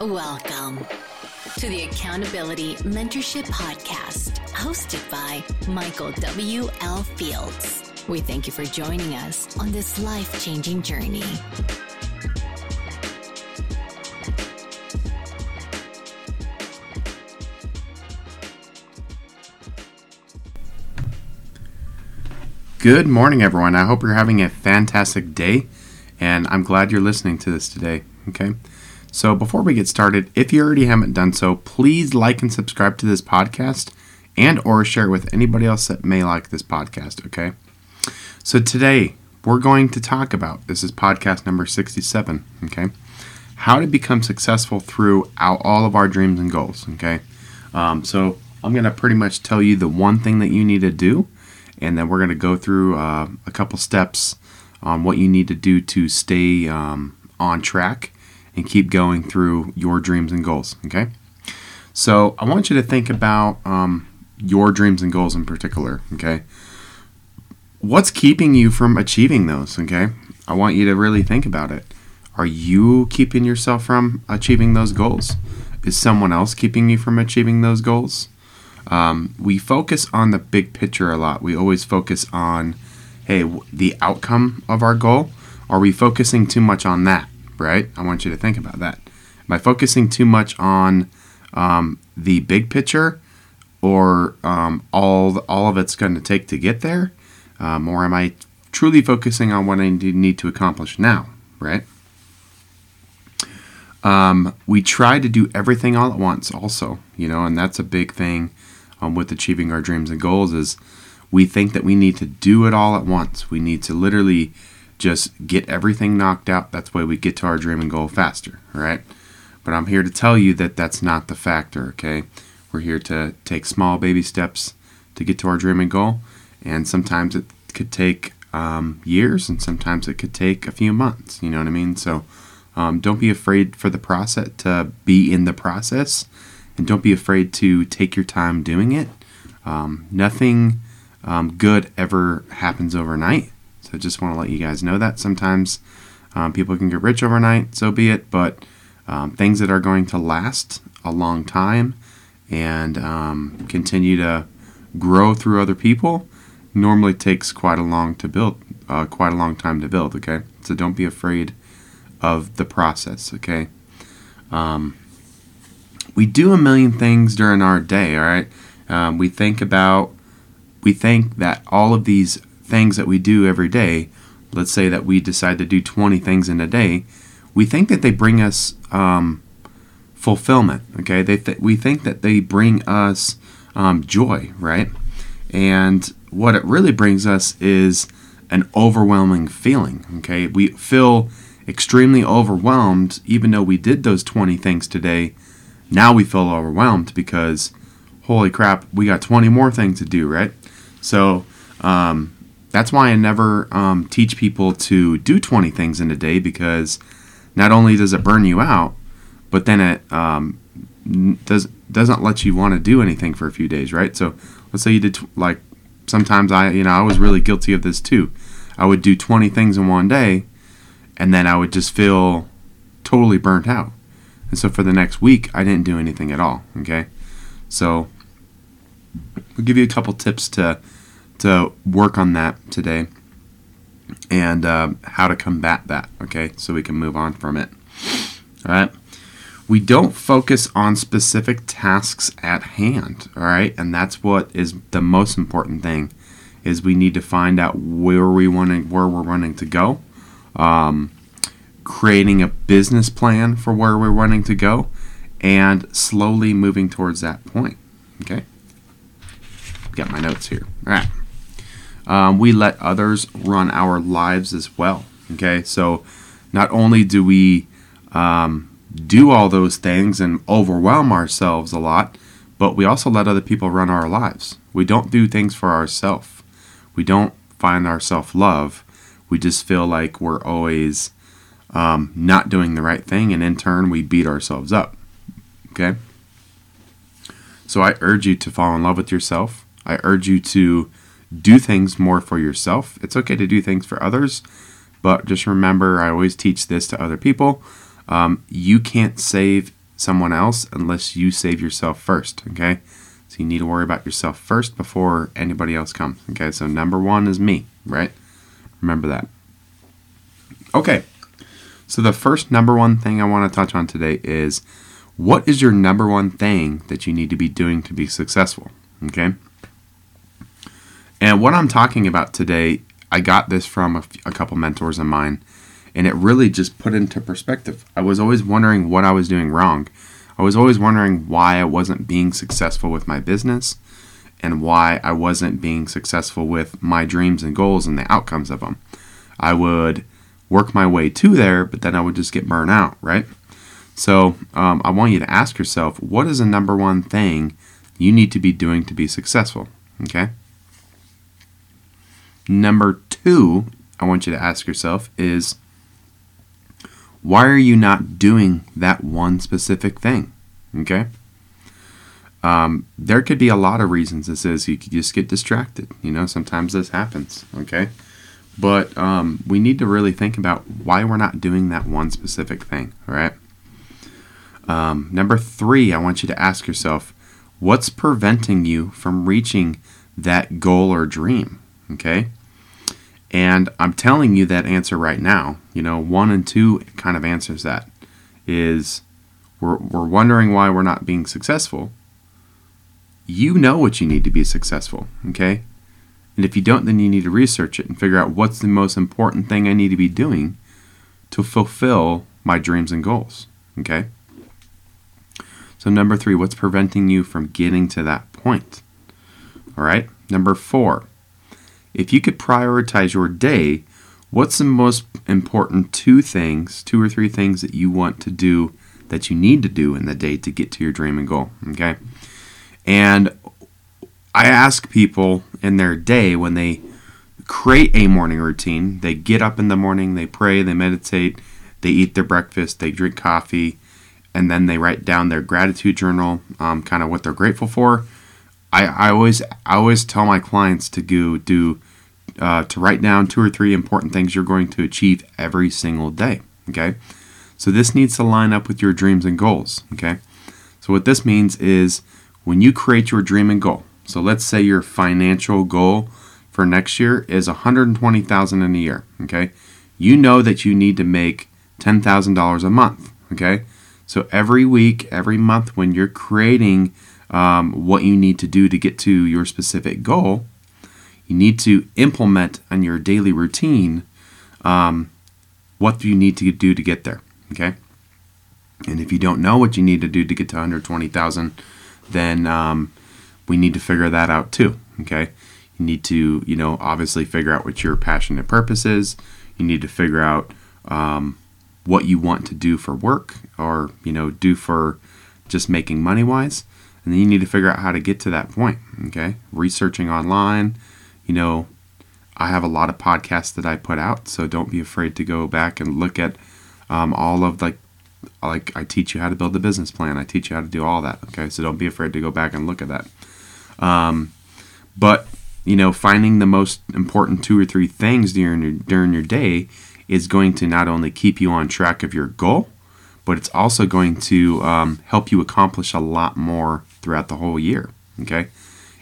Welcome to the Accountability Mentorship Podcast, hosted by Michael W. L. Fields. We thank you for joining us on this life changing journey. Good morning, everyone. I hope you're having a fantastic day, and I'm glad you're listening to this today. Okay. So, before we get started, if you already haven't done so, please like and subscribe to this podcast and or share it with anybody else that may like this podcast, okay? So, today we're going to talk about this is podcast number 67, okay? How to become successful throughout all of our dreams and goals, okay? Um, so, I'm going to pretty much tell you the one thing that you need to do and then we're going to go through uh, a couple steps on what you need to do to stay um, on track and keep going through your dreams and goals. Okay, so I want you to think about um, your dreams and goals in particular. Okay, what's keeping you from achieving those? Okay, I want you to really think about it. Are you keeping yourself from achieving those goals? Is someone else keeping you from achieving those goals? Um, we focus on the big picture a lot. We always focus on, hey, the outcome of our goal. Are we focusing too much on that? Right? I want you to think about that. Am I focusing too much on um, the big picture, or um, all all of it's going to take to get there, um, or am I truly focusing on what I need to accomplish now? Right? Um, we try to do everything all at once, also, you know, and that's a big thing um, with achieving our dreams and goals is we think that we need to do it all at once. We need to literally just get everything knocked out. That's why we get to our dream and goal faster, right? But I'm here to tell you that that's not the factor, okay? We're here to take small baby steps to get to our dream and goal, and sometimes it could take um, years, and sometimes it could take a few months. You know what I mean? So um, don't be afraid for the process to be in the process and don't be afraid to take your time doing it. Um, nothing um, good ever happens overnight. So just want to let you guys know that sometimes um, people can get rich overnight, so be it. But um, things that are going to last a long time and um, continue to grow through other people normally takes quite a long to build, uh, quite a long time to build. Okay, so don't be afraid of the process. Okay. Um, we do a million things during our day, all right? Um, we think about, we think that all of these things that we do every day, let's say that we decide to do 20 things in a day, we think that they bring us um, fulfillment, okay? They th- we think that they bring us um, joy, right? And what it really brings us is an overwhelming feeling, okay? We feel extremely overwhelmed even though we did those 20 things today now we feel overwhelmed because, holy crap, we got 20 more things to do, right? So um, that's why I never um, teach people to do 20 things in a day because not only does it burn you out, but then it um, does doesn't let you want to do anything for a few days, right? So let's say you did t- like sometimes I you know I was really guilty of this too. I would do 20 things in one day, and then I would just feel totally burnt out. And so for the next week, I didn't do anything at all. Okay, so we'll give you a couple tips to to work on that today and uh, how to combat that. Okay, so we can move on from it. All right. We don't focus on specific tasks at hand, all right? And that's what is the most important thing is we need to find out where we want where we're wanting to go. Um, creating a business plan for where we're wanting to go, and slowly moving towards that point. Okay? Got my notes here. All right. Um, we let others run our lives as well. Okay? So not only do we um, do all those things and overwhelm ourselves a lot, but we also let other people run our lives. We don't do things for ourselves. We don't find our self love. We just feel like we're always um, not doing the right thing, and in turn, we beat ourselves up. Okay? So I urge you to fall in love with yourself. I urge you to do things more for yourself. It's okay to do things for others, but just remember I always teach this to other people. Um, you can't save someone else unless you save yourself first. Okay. So you need to worry about yourself first before anybody else comes. Okay. So number one is me, right? Remember that. Okay. So the first number one thing I want to touch on today is what is your number one thing that you need to be doing to be successful? Okay. And what I'm talking about today, I got this from a, a couple mentors of mine, and it really just put into perspective. I was always wondering what I was doing wrong. I was always wondering why I wasn't being successful with my business and why I wasn't being successful with my dreams and goals and the outcomes of them. I would work my way to there, but then I would just get burnt out, right? So um, I want you to ask yourself what is the number one thing you need to be doing to be successful? Okay. Number two, I want you to ask yourself is why are you not doing that one specific thing? Okay. Um, there could be a lot of reasons this is. You could just get distracted. You know, sometimes this happens. Okay. But um, we need to really think about why we're not doing that one specific thing. All right. Um, number three, I want you to ask yourself what's preventing you from reaching that goal or dream? Okay. And I'm telling you that answer right now. You know, one and two kind of answers that is we're, we're wondering why we're not being successful. You know what you need to be successful, okay? And if you don't, then you need to research it and figure out what's the most important thing I need to be doing to fulfill my dreams and goals, okay? So, number three, what's preventing you from getting to that point? All right. Number four, if you could prioritize your day, what's the most important two things, two or three things that you want to do that you need to do in the day to get to your dream and goal? Okay. And I ask people in their day when they create a morning routine, they get up in the morning, they pray, they meditate, they eat their breakfast, they drink coffee, and then they write down their gratitude journal, um, kind of what they're grateful for I, I always I always tell my clients to go do uh, to write down two or three important things you're going to achieve every single day. Okay, so this needs to line up with your dreams and goals. Okay, so what this means is when you create your dream and goal. So let's say your financial goal for next year is 120,000 in a year. Okay, you know that you need to make $10,000 a month. Okay, so every week, every month, when you're creating um, what you need to do to get to your specific goal, you need to implement on your daily routine um, what do you need to do to get there. Okay. And if you don't know what you need to do to get to 120,000, then um, we need to figure that out too. Okay. You need to, you know, obviously figure out what your passionate purpose is. You need to figure out um, what you want to do for work or, you know, do for just making money wise. And then you need to figure out how to get to that point. Okay. Researching online. You know, I have a lot of podcasts that I put out, so don't be afraid to go back and look at um, all of like like I teach you how to build a business plan. I teach you how to do all that. Okay, so don't be afraid to go back and look at that. Um, but you know, finding the most important two or three things during your during your day is going to not only keep you on track of your goal, but it's also going to um, help you accomplish a lot more throughout the whole year. Okay.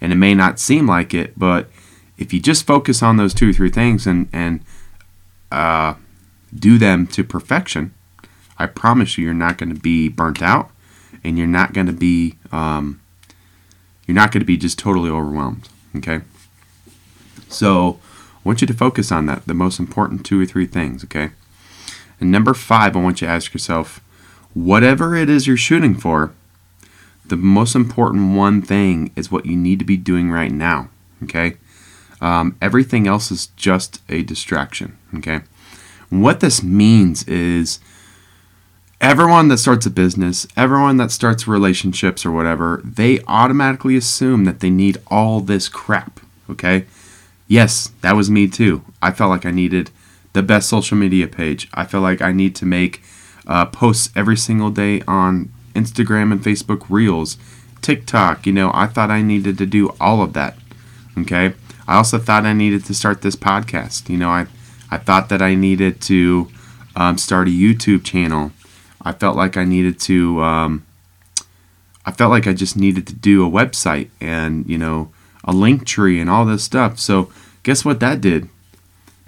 And it may not seem like it, but if you just focus on those two or three things and, and uh, do them to perfection, I promise you, you're not going to be burnt out and you're not going to be, um, you're not going to be just totally overwhelmed. Okay. So I want you to focus on that, the most important two or three things. Okay. And number five, I want you to ask yourself, whatever it is you're shooting for, the most important one thing is what you need to be doing right now. Okay. Um, everything else is just a distraction. Okay. what this means is everyone that starts a business, everyone that starts relationships or whatever, they automatically assume that they need all this crap. Okay. Yes, that was me too. I felt like I needed the best social media page. I felt like I need to make uh, posts every single day on Instagram and Facebook Reels, TikTok. You know, I thought I needed to do all of that. Okay. I also thought I needed to start this podcast. You know, I, I thought that I needed to um, start a YouTube channel. I felt like I needed to. Um, I felt like I just needed to do a website and you know a link tree and all this stuff. So guess what that did?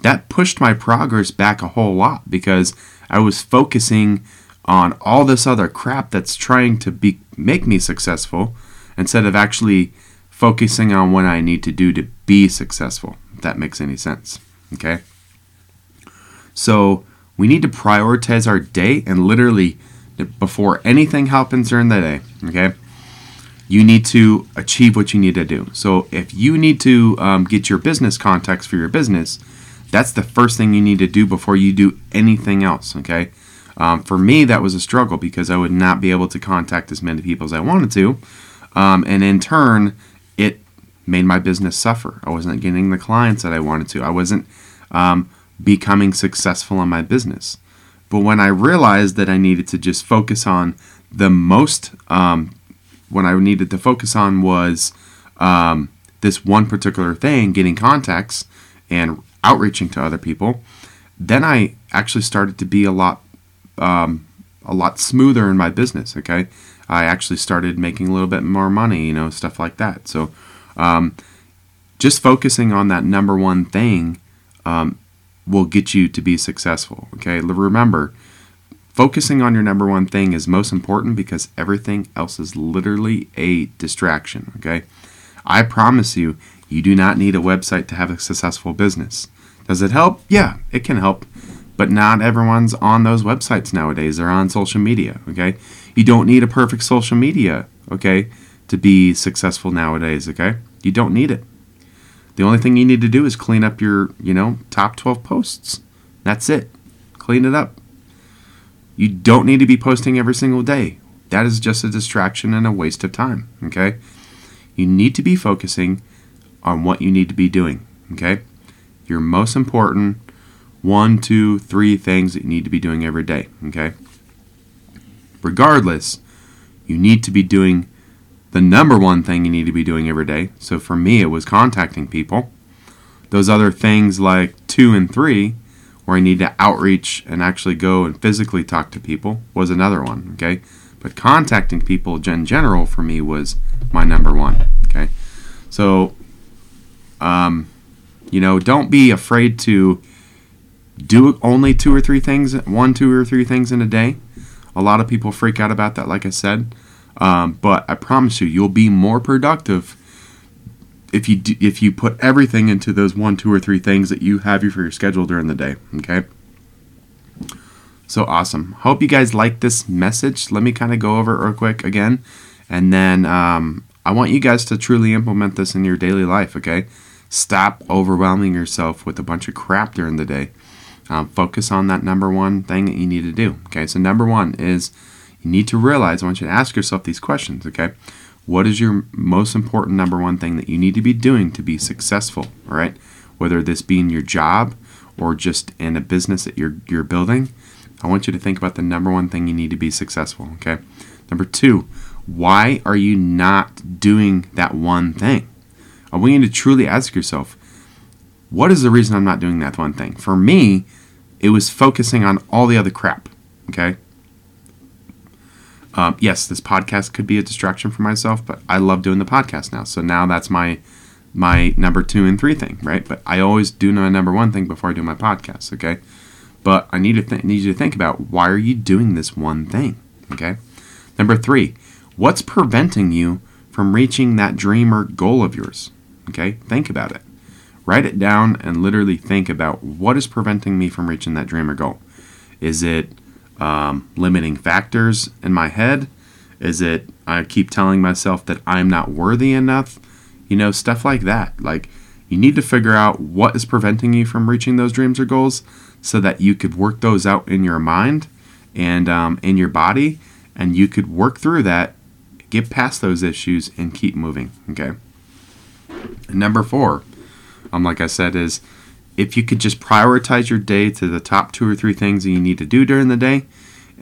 That pushed my progress back a whole lot because I was focusing on all this other crap that's trying to be make me successful instead of actually focusing on what I need to do to be successful. If that makes any sense. Okay? So, we need to prioritize our day and literally before anything happens during the day, okay? You need to achieve what you need to do. So, if you need to um, get your business contacts for your business, that's the first thing you need to do before you do anything else, okay? Um, for me, that was a struggle because I would not be able to contact as many people as I wanted to. Um, and in turn, it made my business suffer. I wasn't getting the clients that I wanted to. I wasn't um, becoming successful in my business. But when I realized that I needed to just focus on the most, um, when I needed to focus on was um, this one particular thing, getting contacts and outreaching to other people, then I actually started to be a lot um, a lot smoother in my business. Okay, I actually started making a little bit more money, you know, stuff like that. So, um, just focusing on that number one thing um, will get you to be successful. Okay, remember, focusing on your number one thing is most important because everything else is literally a distraction. Okay, I promise you, you do not need a website to have a successful business. Does it help? Yeah, it can help but not everyone's on those websites nowadays. They're on social media, okay? You don't need a perfect social media, okay, to be successful nowadays, okay? You don't need it. The only thing you need to do is clean up your, you know, top 12 posts. That's it. Clean it up. You don't need to be posting every single day. That is just a distraction and a waste of time, okay? You need to be focusing on what you need to be doing, okay? Your most important one, two, three things that you need to be doing every day. Okay? Regardless, you need to be doing the number one thing you need to be doing every day. So for me, it was contacting people. Those other things like two and three, where I need to outreach and actually go and physically talk to people, was another one. Okay? But contacting people in general for me was my number one. Okay? So, um, you know, don't be afraid to do only two or three things, one, two or three things in a day. A lot of people freak out about that, like I said. Um, but I promise you, you'll be more productive if you do, if you put everything into those one, two, or three things that you have for your schedule during the day. Okay. So awesome. Hope you guys like this message. Let me kind of go over it real quick again, and then um, I want you guys to truly implement this in your daily life. Okay. Stop overwhelming yourself with a bunch of crap during the day. Um, focus on that number one thing that you need to do. Okay, so number one is you need to realize, I want you to ask yourself these questions. Okay, what is your most important number one thing that you need to be doing to be successful? All right, whether this be in your job or just in a business that you're, you're building, I want you to think about the number one thing you need to be successful. Okay, number two, why are you not doing that one thing? I want you to truly ask yourself, what is the reason I'm not doing that one thing? For me, it was focusing on all the other crap. Okay. Um, yes, this podcast could be a distraction for myself, but I love doing the podcast now. So now that's my my number two and three thing, right? But I always do my number one thing before I do my podcast. Okay. But I need to th- need you to think about why are you doing this one thing? Okay. Number three, what's preventing you from reaching that dream or goal of yours? Okay. Think about it. Write it down and literally think about what is preventing me from reaching that dream or goal. Is it um, limiting factors in my head? Is it I keep telling myself that I'm not worthy enough? You know, stuff like that. Like, you need to figure out what is preventing you from reaching those dreams or goals so that you could work those out in your mind and um, in your body, and you could work through that, get past those issues, and keep moving. Okay. Number four, um, like I said, is if you could just prioritize your day to the top two or three things that you need to do during the day.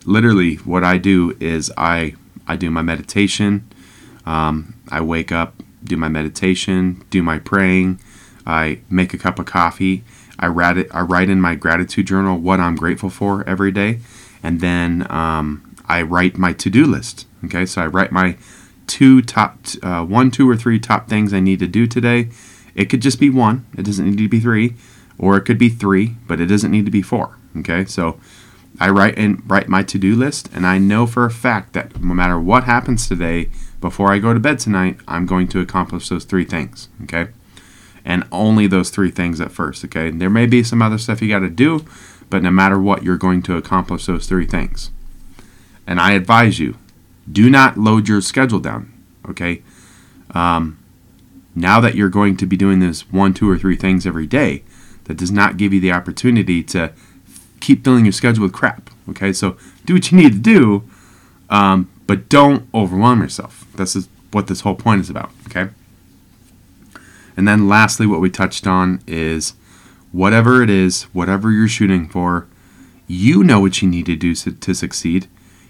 Literally, what I do is I I do my meditation. Um, I wake up, do my meditation, do my praying. I make a cup of coffee. I write it. I write in my gratitude journal what I'm grateful for every day, and then um, I write my to do list. Okay, so I write my two top, uh, one, two, or three top things I need to do today. It could just be one, it doesn't need to be three, or it could be three, but it doesn't need to be four. Okay, so I write and write my to do list, and I know for a fact that no matter what happens today, before I go to bed tonight, I'm going to accomplish those three things. Okay, and only those three things at first. Okay, there may be some other stuff you got to do, but no matter what, you're going to accomplish those three things. And I advise you, do not load your schedule down. Okay, um, now that you're going to be doing this one, two, or three things every day, that does not give you the opportunity to keep filling your schedule with crap. Okay, so do what you need to do, um, but don't overwhelm yourself. This is what this whole point is about. Okay. And then lastly, what we touched on is whatever it is, whatever you're shooting for, you know what you need to do to succeed.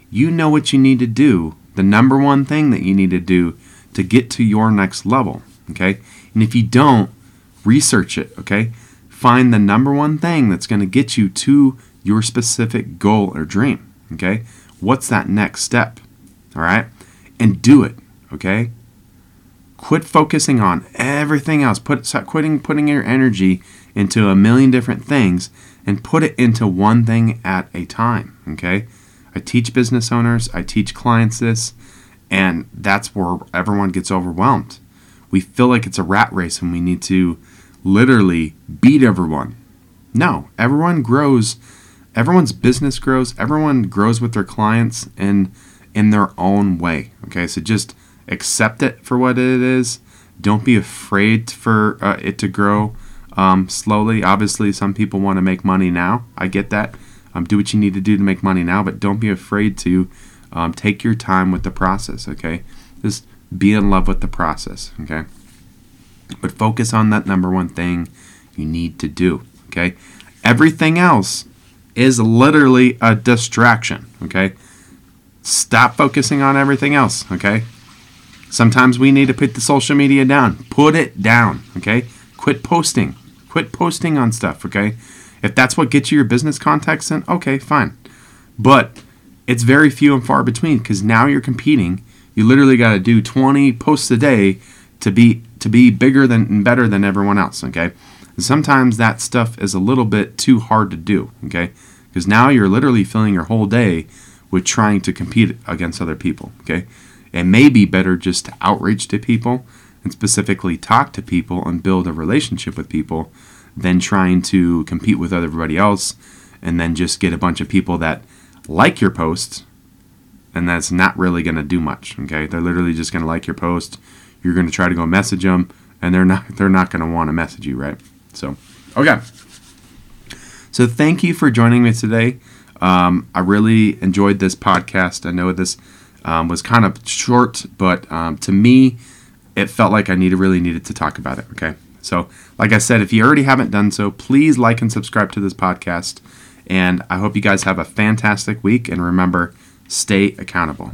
You know what you need to do, the number one thing that you need to do to get to your next level. Okay. And if you don't, research it. Okay. Find the number one thing that's going to get you to your specific goal or dream. Okay. What's that next step? All right. And do it. Okay. Quit focusing on everything else. Put start quitting putting your energy into a million different things and put it into one thing at a time. Okay. I teach business owners, I teach clients this, and that's where everyone gets overwhelmed. We feel like it's a rat race and we need to literally beat everyone. No, everyone grows, everyone's business grows, everyone grows with their clients in in their own way. Okay, so just accept it for what it is. Don't be afraid for uh, it to grow um, slowly. Obviously, some people want to make money now. I get that. Um, do what you need to do to make money now, but don't be afraid to um, take your time with the process. Okay, just be in love with the process. Okay, but focus on that number one thing you need to do. Okay, everything else is literally a distraction. Okay, stop focusing on everything else. Okay, sometimes we need to put the social media down. Put it down. Okay, quit posting. Quit posting on stuff. Okay, if that's what gets you your business contacts then okay, fine. But it's very few and far between because now you're competing. You literally got to do 20 posts a day to be to be bigger than and better than everyone else. Okay, and sometimes that stuff is a little bit too hard to do. Okay, because now you're literally filling your whole day with trying to compete against other people. Okay, it may be better just to outreach to people and specifically talk to people and build a relationship with people than trying to compete with everybody else and then just get a bunch of people that like your posts and that's not really going to do much okay? They're literally just going to like your post. You're going to try to go message them and they're not they're not going to want to message you right? So okay. So thank you for joining me today. Um, i really enjoyed this podcast. I know this um, was kind of short but um, to me it felt like i needed really needed to talk about it okay? So like i said if you already haven't done so please like and subscribe to this podcast and I hope you guys have a fantastic week. And remember, stay accountable.